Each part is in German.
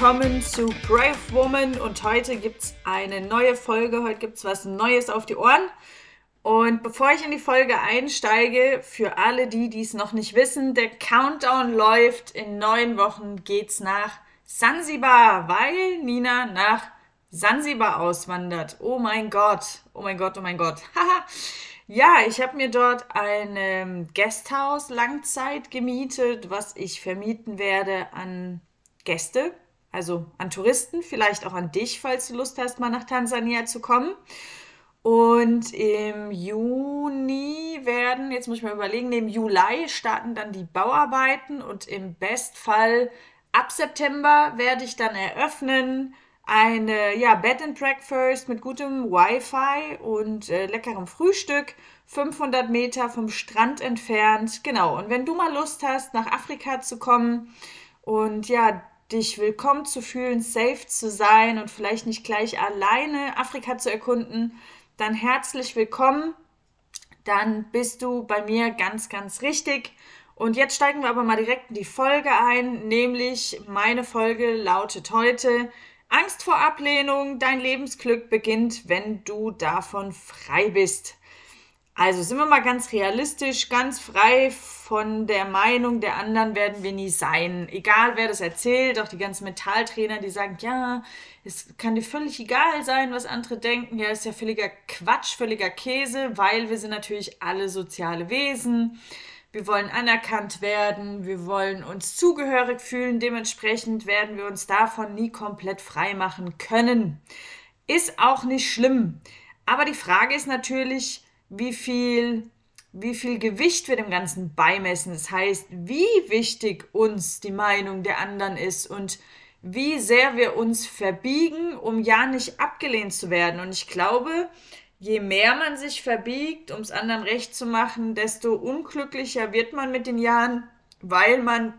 willkommen zu Brave Woman und heute gibt es eine neue Folge. Heute gibt es was Neues auf die Ohren. Und bevor ich in die Folge einsteige, für alle die, die es noch nicht wissen, der Countdown läuft. In neun Wochen geht's nach Sansibar, weil Nina nach Sansibar auswandert. Oh mein Gott, oh mein Gott, oh mein Gott. Ja, ich habe mir dort ein ähm, Guesthouse Langzeit gemietet, was ich vermieten werde an Gäste, also an Touristen, vielleicht auch an dich, falls du Lust hast, mal nach Tansania zu kommen. Und im Juni werden, jetzt muss ich mal überlegen, im Juli starten dann die Bauarbeiten und im Bestfall ab September werde ich dann eröffnen eine ja, Bed and Breakfast mit gutem Wi-Fi und äh, leckerem Frühstück, 500 Meter vom Strand entfernt. Genau, und wenn du mal Lust hast, nach Afrika zu kommen und ja, dich willkommen zu fühlen, safe zu sein und vielleicht nicht gleich alleine Afrika zu erkunden, dann herzlich willkommen. Dann bist du bei mir ganz, ganz richtig. Und jetzt steigen wir aber mal direkt in die Folge ein, nämlich meine Folge lautet heute Angst vor Ablehnung, dein Lebensglück beginnt, wenn du davon frei bist. Also sind wir mal ganz realistisch, ganz frei von der Meinung der anderen werden wir nie sein. Egal wer das erzählt, auch die ganzen Mentaltrainer, die sagen, ja, es kann dir völlig egal sein, was andere denken. Ja, ist ja völliger Quatsch, völliger Käse, weil wir sind natürlich alle soziale Wesen. Wir wollen anerkannt werden, wir wollen uns zugehörig fühlen, dementsprechend werden wir uns davon nie komplett frei machen können. Ist auch nicht schlimm. Aber die Frage ist natürlich, wie viel, wie viel Gewicht wir dem Ganzen beimessen. Das heißt, wie wichtig uns die Meinung der anderen ist und wie sehr wir uns verbiegen, um ja nicht abgelehnt zu werden. Und ich glaube, je mehr man sich verbiegt, um es anderen recht zu machen, desto unglücklicher wird man mit den Jahren, weil man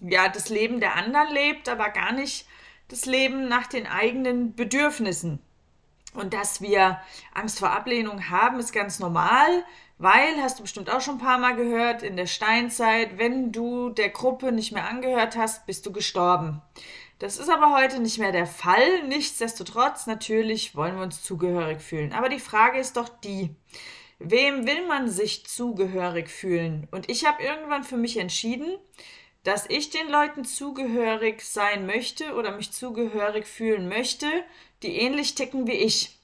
ja das Leben der anderen lebt, aber gar nicht das Leben nach den eigenen Bedürfnissen. Und dass wir Angst vor Ablehnung haben, ist ganz normal, weil, hast du bestimmt auch schon ein paar Mal gehört, in der Steinzeit, wenn du der Gruppe nicht mehr angehört hast, bist du gestorben. Das ist aber heute nicht mehr der Fall. Nichtsdestotrotz, natürlich wollen wir uns zugehörig fühlen. Aber die Frage ist doch die, wem will man sich zugehörig fühlen? Und ich habe irgendwann für mich entschieden, dass ich den Leuten zugehörig sein möchte oder mich zugehörig fühlen möchte, die ähnlich ticken wie ich.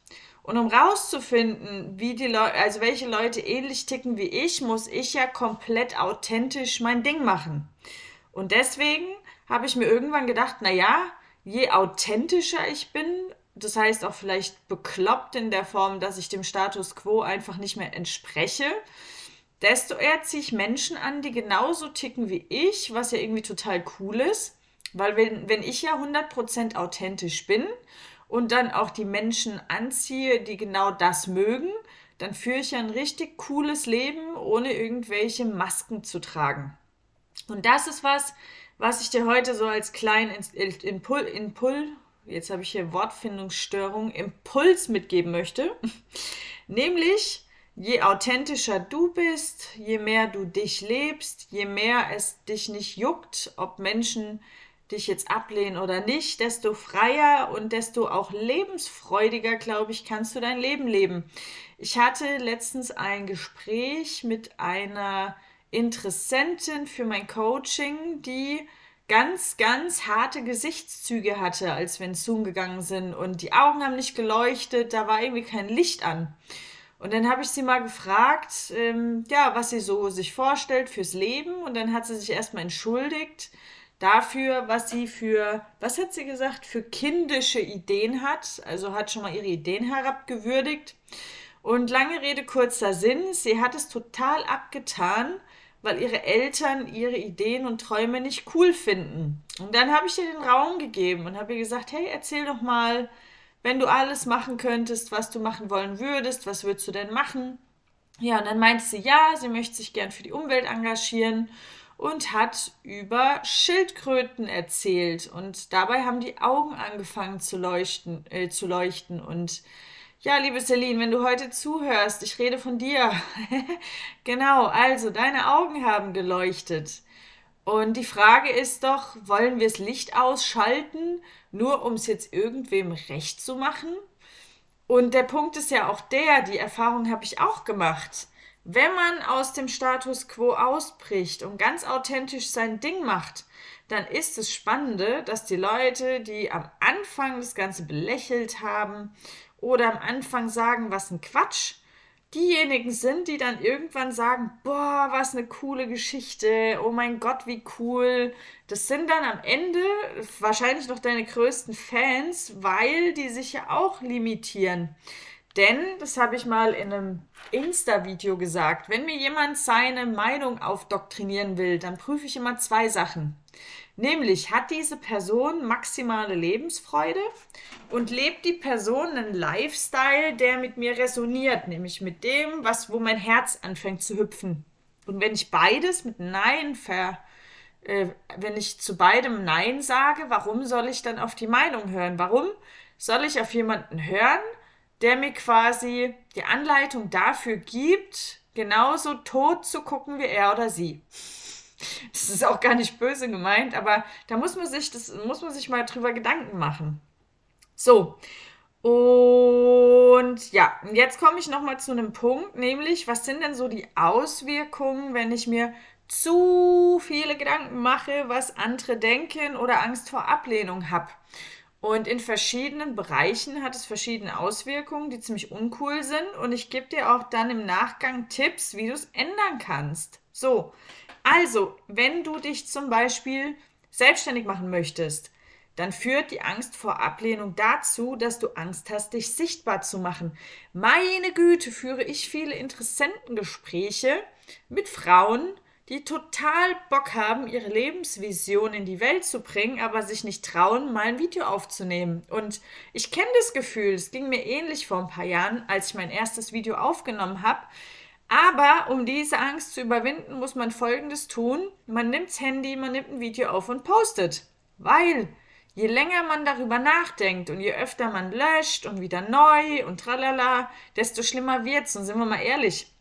Und um rauszufinden, wie die Leute, also welche Leute ähnlich ticken wie ich, muss ich ja komplett authentisch mein Ding machen. Und deswegen habe ich mir irgendwann gedacht, na ja, je authentischer ich bin, das heißt auch vielleicht bekloppt in der Form, dass ich dem Status quo einfach nicht mehr entspreche, desto eher ziehe ich Menschen an, die genauso ticken wie ich, was ja irgendwie total cool ist. Weil wenn, wenn ich ja 100% authentisch bin und dann auch die Menschen anziehe, die genau das mögen, dann führe ich ein richtig cooles Leben, ohne irgendwelche Masken zu tragen. Und das ist was, was ich dir heute so als kleinen Impul, Impul jetzt habe ich hier Wortfindungsstörung, Impuls mitgeben möchte. Nämlich, je authentischer du bist, je mehr du dich lebst, je mehr es dich nicht juckt, ob Menschen dich jetzt ablehnen oder nicht, desto freier und desto auch lebensfreudiger, glaube ich, kannst du dein Leben leben. Ich hatte letztens ein Gespräch mit einer Interessentin für mein Coaching, die ganz, ganz harte Gesichtszüge hatte, als wir in Zoom gegangen sind und die Augen haben nicht geleuchtet, da war irgendwie kein Licht an. Und dann habe ich sie mal gefragt, ähm, ja, was sie so sich vorstellt fürs Leben und dann hat sie sich erstmal entschuldigt dafür, was sie für, was hat sie gesagt, für kindische Ideen hat. Also hat schon mal ihre Ideen herabgewürdigt. Und lange Rede, kurzer Sinn, sie hat es total abgetan, weil ihre Eltern ihre Ideen und Träume nicht cool finden. Und dann habe ich ihr den Raum gegeben und habe ihr gesagt, hey, erzähl doch mal, wenn du alles machen könntest, was du machen wollen würdest, was würdest du denn machen? Ja, und dann meinte sie, ja, sie möchte sich gern für die Umwelt engagieren und hat über Schildkröten erzählt. Und dabei haben die Augen angefangen zu leuchten, äh, zu leuchten. Und ja, liebe Celine, wenn du heute zuhörst, ich rede von dir. genau, also deine Augen haben geleuchtet. Und die Frage ist doch, wollen wir das Licht ausschalten, nur um es jetzt irgendwem recht zu machen? Und der Punkt ist ja auch der, die Erfahrung habe ich auch gemacht. Wenn man aus dem Status quo ausbricht und ganz authentisch sein Ding macht, dann ist es Spannende, dass die Leute, die am Anfang das Ganze belächelt haben oder am Anfang sagen, was ein Quatsch, diejenigen sind, die dann irgendwann sagen, boah, was eine coole Geschichte, oh mein Gott, wie cool. Das sind dann am Ende wahrscheinlich noch deine größten Fans, weil die sich ja auch limitieren. Denn, das habe ich mal in einem Insta-Video gesagt, wenn mir jemand seine Meinung aufdoktrinieren will, dann prüfe ich immer zwei Sachen. Nämlich, hat diese Person maximale Lebensfreude und lebt die Person einen Lifestyle, der mit mir resoniert, nämlich mit dem, was, wo mein Herz anfängt zu hüpfen. Und wenn ich beides mit Nein ver, äh, wenn ich zu beidem Nein sage, warum soll ich dann auf die Meinung hören? Warum soll ich auf jemanden hören, der mir quasi die Anleitung dafür gibt, genauso tot zu gucken wie er oder sie? Das ist auch gar nicht böse gemeint, aber da muss man sich, das muss man sich mal drüber Gedanken machen. So. Und ja, jetzt komme ich nochmal zu einem Punkt, nämlich, was sind denn so die Auswirkungen, wenn ich mir zu viele Gedanken mache, was andere denken oder Angst vor Ablehnung habe? Und in verschiedenen Bereichen hat es verschiedene Auswirkungen, die ziemlich uncool sind. Und ich gebe dir auch dann im Nachgang Tipps, wie du es ändern kannst. So, also, wenn du dich zum Beispiel selbstständig machen möchtest, dann führt die Angst vor Ablehnung dazu, dass du Angst hast, dich sichtbar zu machen. Meine Güte, führe ich viele Interessentengespräche mit Frauen, die total Bock haben, ihre Lebensvision in die Welt zu bringen, aber sich nicht trauen, mal ein Video aufzunehmen. Und ich kenne das Gefühl, es ging mir ähnlich vor ein paar Jahren, als ich mein erstes Video aufgenommen habe. Aber um diese Angst zu überwinden, muss man Folgendes tun. Man nimmt das Handy, man nimmt ein Video auf und postet. Weil je länger man darüber nachdenkt und je öfter man löscht und wieder neu und tralala, desto schlimmer wird's. Und sind wir mal ehrlich,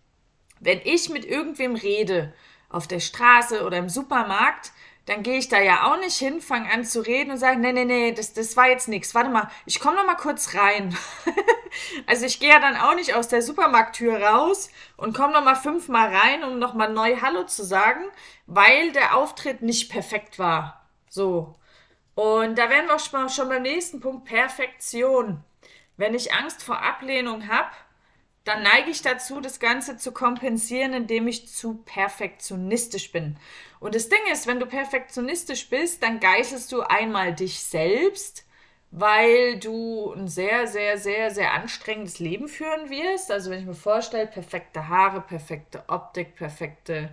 wenn ich mit irgendwem rede, auf der Straße oder im Supermarkt, dann gehe ich da ja auch nicht hin, fange an zu reden und sage, nee, nee, nee, das, das war jetzt nichts. Warte mal, ich komme noch mal kurz rein. also ich gehe ja dann auch nicht aus der Supermarkttür raus und komme noch mal fünfmal rein, um noch mal neu Hallo zu sagen, weil der Auftritt nicht perfekt war. So. Und da wären wir schon beim nächsten Punkt, Perfektion. Wenn ich Angst vor Ablehnung habe, dann neige ich dazu, das Ganze zu kompensieren, indem ich zu perfektionistisch bin. Und das Ding ist, wenn du perfektionistisch bist, dann geißelst du einmal dich selbst, weil du ein sehr, sehr, sehr, sehr anstrengendes Leben führen wirst. Also wenn ich mir vorstelle, perfekte Haare, perfekte Optik, perfekte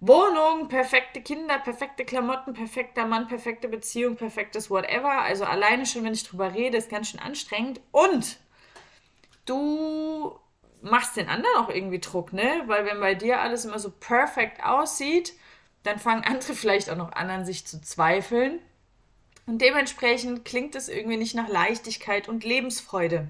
Wohnung, perfekte Kinder, perfekte Klamotten, perfekter Mann, perfekte Beziehung, perfektes whatever. Also alleine schon, wenn ich drüber rede, ist ganz schön anstrengend. Und du machst den anderen auch irgendwie Druck, ne? Weil wenn bei dir alles immer so perfekt aussieht, dann fangen andere vielleicht auch noch an, an sich zu zweifeln. Und dementsprechend klingt es irgendwie nicht nach Leichtigkeit und Lebensfreude.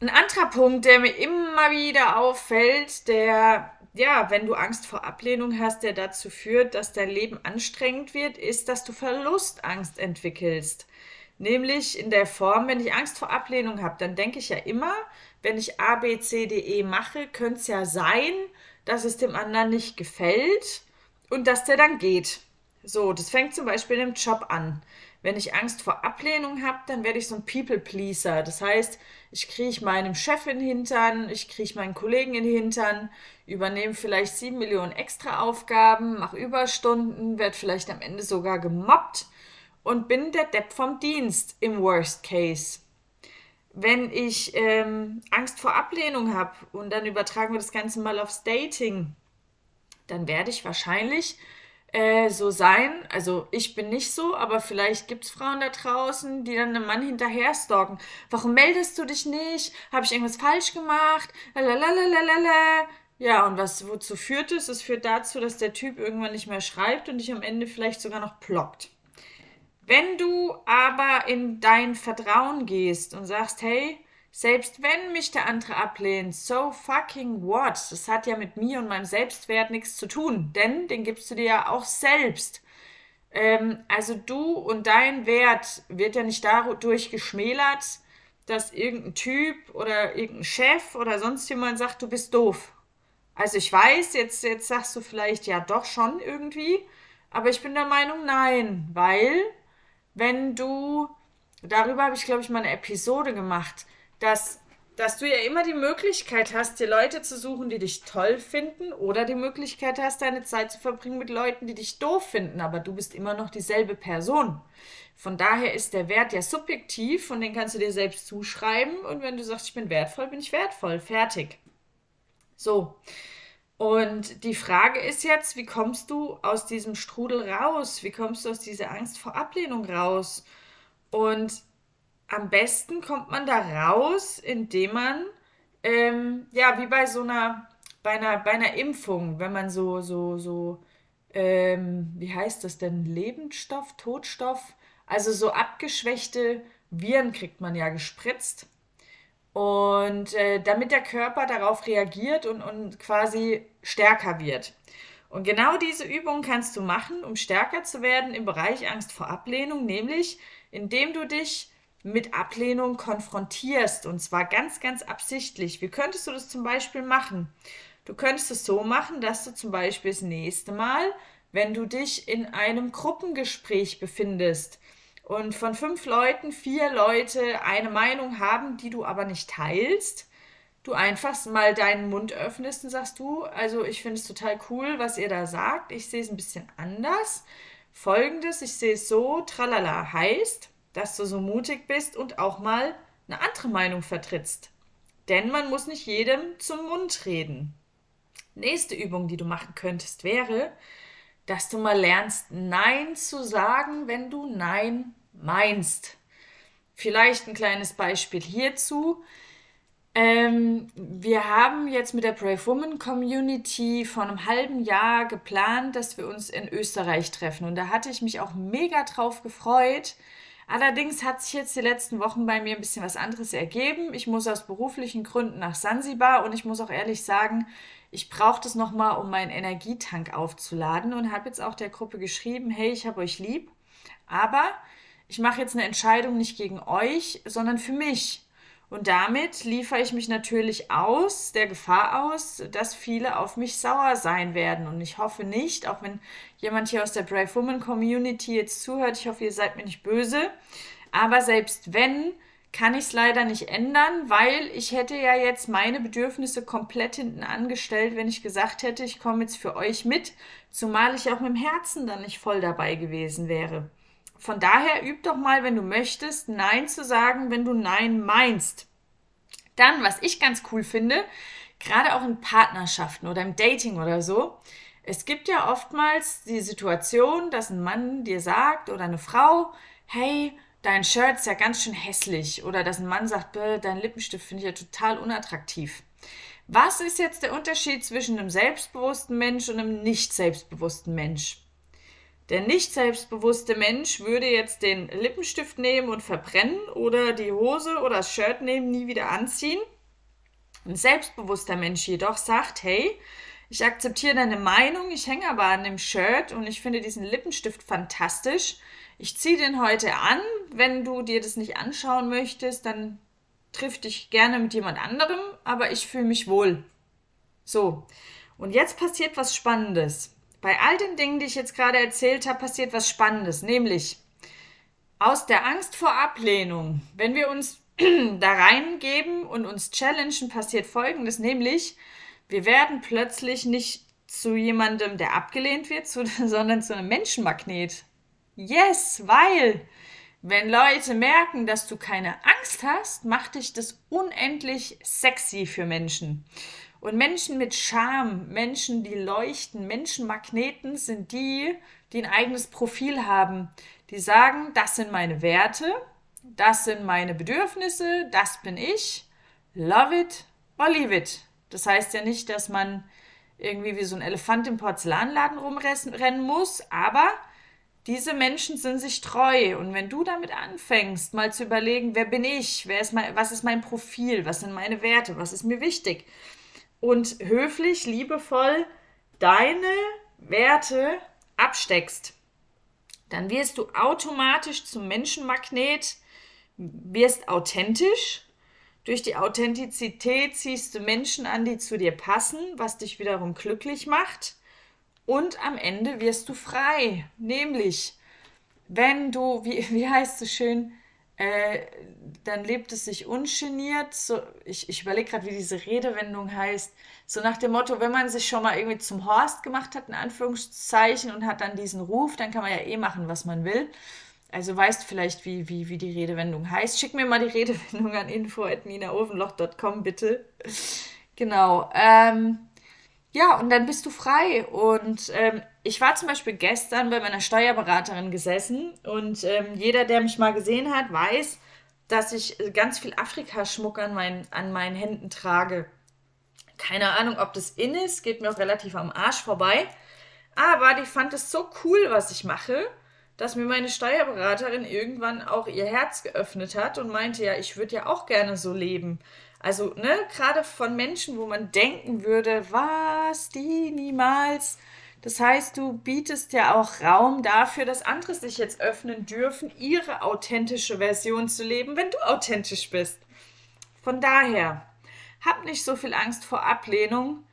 Ein anderer Punkt, der mir immer wieder auffällt, der, ja, wenn du Angst vor Ablehnung hast, der dazu führt, dass dein Leben anstrengend wird, ist, dass du Verlustangst entwickelst. Nämlich in der Form, wenn ich Angst vor Ablehnung habe, dann denke ich ja immer, wenn ich A, B, C, D, E mache, könnte es ja sein, dass es dem anderen nicht gefällt und dass der dann geht. So, das fängt zum Beispiel im Job an. Wenn ich Angst vor Ablehnung habe, dann werde ich so ein People-Pleaser. Das heißt, ich kriege meinem Chef in den Hintern, ich kriege meinen Kollegen in den Hintern, übernehme vielleicht sieben Millionen extra Aufgaben, mache Überstunden, werde vielleicht am Ende sogar gemobbt und bin der Depp vom Dienst im Worst Case wenn ich ähm, Angst vor Ablehnung habe und dann übertragen wir das Ganze mal aufs Dating, dann werde ich wahrscheinlich äh, so sein. Also ich bin nicht so, aber vielleicht gibt es Frauen da draußen, die dann einem Mann hinterher stalken. Warum meldest du dich nicht? Habe ich irgendwas falsch gemacht? Lalalala. Ja, und was wozu führt es? Es führt dazu, dass der Typ irgendwann nicht mehr schreibt und dich am Ende vielleicht sogar noch blockt. Wenn du aber in dein Vertrauen gehst und sagst, hey, selbst wenn mich der andere ablehnt, so fucking what? Das hat ja mit mir und meinem Selbstwert nichts zu tun, denn den gibst du dir ja auch selbst. Ähm, also du und dein Wert wird ja nicht dadurch geschmälert, dass irgendein Typ oder irgendein Chef oder sonst jemand sagt, du bist doof. Also ich weiß, jetzt, jetzt sagst du vielleicht ja doch schon irgendwie, aber ich bin der Meinung, nein, weil wenn du, darüber habe ich glaube ich mal eine Episode gemacht, dass, dass du ja immer die Möglichkeit hast, dir Leute zu suchen, die dich toll finden oder die Möglichkeit hast, deine Zeit zu verbringen mit Leuten, die dich doof finden, aber du bist immer noch dieselbe Person. Von daher ist der Wert ja subjektiv und den kannst du dir selbst zuschreiben und wenn du sagst, ich bin wertvoll, bin ich wertvoll, fertig. So. Und die Frage ist jetzt, wie kommst du aus diesem Strudel raus? Wie kommst du aus dieser Angst vor Ablehnung raus? Und am besten kommt man da raus, indem man, ähm, ja, wie bei so einer, bei einer, bei einer Impfung, wenn man so, so, so, ähm, wie heißt das denn, Lebensstoff, Totstoff, also so abgeschwächte Viren kriegt man ja gespritzt. Und äh, damit der Körper darauf reagiert und, und quasi stärker wird. Und genau diese Übung kannst du machen, um stärker zu werden im Bereich Angst vor Ablehnung, nämlich indem du dich mit Ablehnung konfrontierst und zwar ganz, ganz absichtlich. Wie könntest du das zum Beispiel machen? Du könntest es so machen, dass du zum Beispiel das nächste Mal, wenn du dich in einem Gruppengespräch befindest und von fünf Leuten vier Leute eine Meinung haben, die du aber nicht teilst, du einfach mal deinen Mund öffnest und sagst du, also ich finde es total cool, was ihr da sagt, ich sehe es ein bisschen anders. Folgendes, ich sehe es so, tralala heißt, dass du so mutig bist und auch mal eine andere Meinung vertrittst. Denn man muss nicht jedem zum Mund reden. Nächste Übung, die du machen könntest, wäre, dass du mal lernst, Nein zu sagen, wenn du Nein meinst. Vielleicht ein kleines Beispiel hierzu. Ähm, wir haben jetzt mit der Brave Woman Community vor einem halben Jahr geplant, dass wir uns in Österreich treffen. Und da hatte ich mich auch mega drauf gefreut, Allerdings hat sich jetzt die letzten Wochen bei mir ein bisschen was anderes ergeben. Ich muss aus beruflichen Gründen nach Sansibar und ich muss auch ehrlich sagen, ich brauche das nochmal, um meinen Energietank aufzuladen und habe jetzt auch der Gruppe geschrieben, hey, ich habe euch lieb, aber ich mache jetzt eine Entscheidung nicht gegen euch, sondern für mich. Und damit liefere ich mich natürlich aus, der Gefahr aus, dass viele auf mich sauer sein werden. Und ich hoffe nicht, auch wenn jemand hier aus der Brave Woman Community jetzt zuhört, ich hoffe, ihr seid mir nicht böse. Aber selbst wenn, kann ich es leider nicht ändern, weil ich hätte ja jetzt meine Bedürfnisse komplett hinten angestellt, wenn ich gesagt hätte, ich komme jetzt für euch mit, zumal ich auch mit dem Herzen dann nicht voll dabei gewesen wäre. Von daher üb doch mal, wenn du möchtest, Nein zu sagen, wenn du Nein meinst. Dann, was ich ganz cool finde, gerade auch in Partnerschaften oder im Dating oder so, es gibt ja oftmals die Situation, dass ein Mann dir sagt oder eine Frau, hey, dein Shirt ist ja ganz schön hässlich. Oder dass ein Mann sagt, dein Lippenstift finde ich ja total unattraktiv. Was ist jetzt der Unterschied zwischen einem selbstbewussten Mensch und einem nicht selbstbewussten Mensch? Der nicht selbstbewusste Mensch würde jetzt den Lippenstift nehmen und verbrennen oder die Hose oder das Shirt nehmen, nie wieder anziehen. Ein selbstbewusster Mensch jedoch sagt, hey, ich akzeptiere deine Meinung, ich hänge aber an dem Shirt und ich finde diesen Lippenstift fantastisch. Ich ziehe den heute an. Wenn du dir das nicht anschauen möchtest, dann triff dich gerne mit jemand anderem, aber ich fühle mich wohl. So, und jetzt passiert was Spannendes. Bei all den Dingen, die ich jetzt gerade erzählt habe, passiert was Spannendes, nämlich aus der Angst vor Ablehnung, wenn wir uns da reingeben und uns challengen, passiert Folgendes, nämlich wir werden plötzlich nicht zu jemandem, der abgelehnt wird, zu, sondern zu einem Menschenmagnet. Yes, weil wenn Leute merken, dass du keine Angst hast, macht dich das unendlich sexy für Menschen. Und Menschen mit Charme, Menschen, die leuchten, Menschenmagneten sind die, die ein eigenes Profil haben. Die sagen, das sind meine Werte, das sind meine Bedürfnisse, das bin ich. Love it or leave it. Das heißt ja nicht, dass man irgendwie wie so ein Elefant im Porzellanladen rumrennen muss, aber diese Menschen sind sich treu. Und wenn du damit anfängst, mal zu überlegen, wer bin ich, wer ist mein, was ist mein Profil, was sind meine Werte, was ist mir wichtig, und höflich, liebevoll deine Werte absteckst, dann wirst du automatisch zum Menschenmagnet, wirst authentisch. Durch die Authentizität ziehst du Menschen an, die zu dir passen, was dich wiederum glücklich macht. Und am Ende wirst du frei. Nämlich, wenn du, wie, wie heißt es schön, äh, dann lebt es sich ungeniert. So, ich ich überlege gerade, wie diese Redewendung heißt. So nach dem Motto, wenn man sich schon mal irgendwie zum Horst gemacht hat, in Anführungszeichen, und hat dann diesen Ruf, dann kann man ja eh machen, was man will. Also weißt vielleicht, wie, wie, wie die Redewendung heißt. Schick mir mal die Redewendung an info.ninaofenloch.com, bitte. Genau. Ähm, ja, und dann bist du frei. Und ähm, ich war zum Beispiel gestern bei meiner Steuerberaterin gesessen und ähm, jeder, der mich mal gesehen hat, weiß, dass ich ganz viel Afrikaschmuck an, mein, an meinen Händen trage. Keine Ahnung, ob das in ist, geht mir auch relativ am Arsch vorbei. Aber die fand es so cool, was ich mache, dass mir meine Steuerberaterin irgendwann auch ihr Herz geöffnet hat und meinte, ja, ich würde ja auch gerne so leben. Also, ne, gerade von Menschen, wo man denken würde, was, die niemals. Das heißt, du bietest ja auch Raum dafür, dass andere sich jetzt öffnen dürfen, ihre authentische Version zu leben, wenn du authentisch bist. Von daher, hab nicht so viel Angst vor Ablehnung.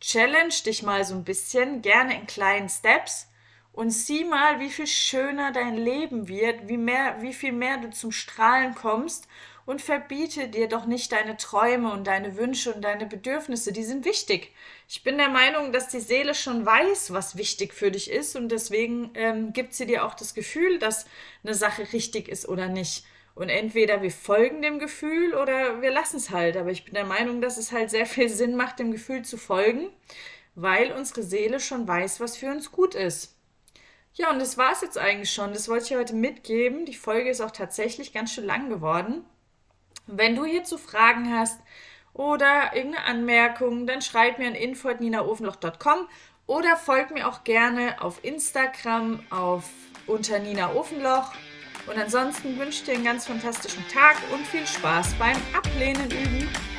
Challenge dich mal so ein bisschen, gerne in kleinen Steps und sieh mal, wie viel schöner dein Leben wird, wie mehr, wie viel mehr du zum Strahlen kommst und verbiete dir doch nicht deine Träume und deine Wünsche und deine Bedürfnisse, die sind wichtig. Ich bin der Meinung, dass die Seele schon weiß, was wichtig für dich ist und deswegen ähm, gibt sie dir auch das Gefühl, dass eine Sache richtig ist oder nicht. Und entweder wir folgen dem Gefühl oder wir lassen es halt. Aber ich bin der Meinung, dass es halt sehr viel Sinn macht, dem Gefühl zu folgen, weil unsere Seele schon weiß, was für uns gut ist. Ja, und das war es jetzt eigentlich schon. Das wollte ich heute mitgeben. Die Folge ist auch tatsächlich ganz schön lang geworden. Wenn du hierzu Fragen hast oder irgendeine Anmerkung, dann schreib mir an info.ninaofenloch.com oder folg mir auch gerne auf Instagram auf unter Nina Ofenloch. Und ansonsten wünsche ich dir einen ganz fantastischen Tag und viel Spaß beim Ablehnen üben.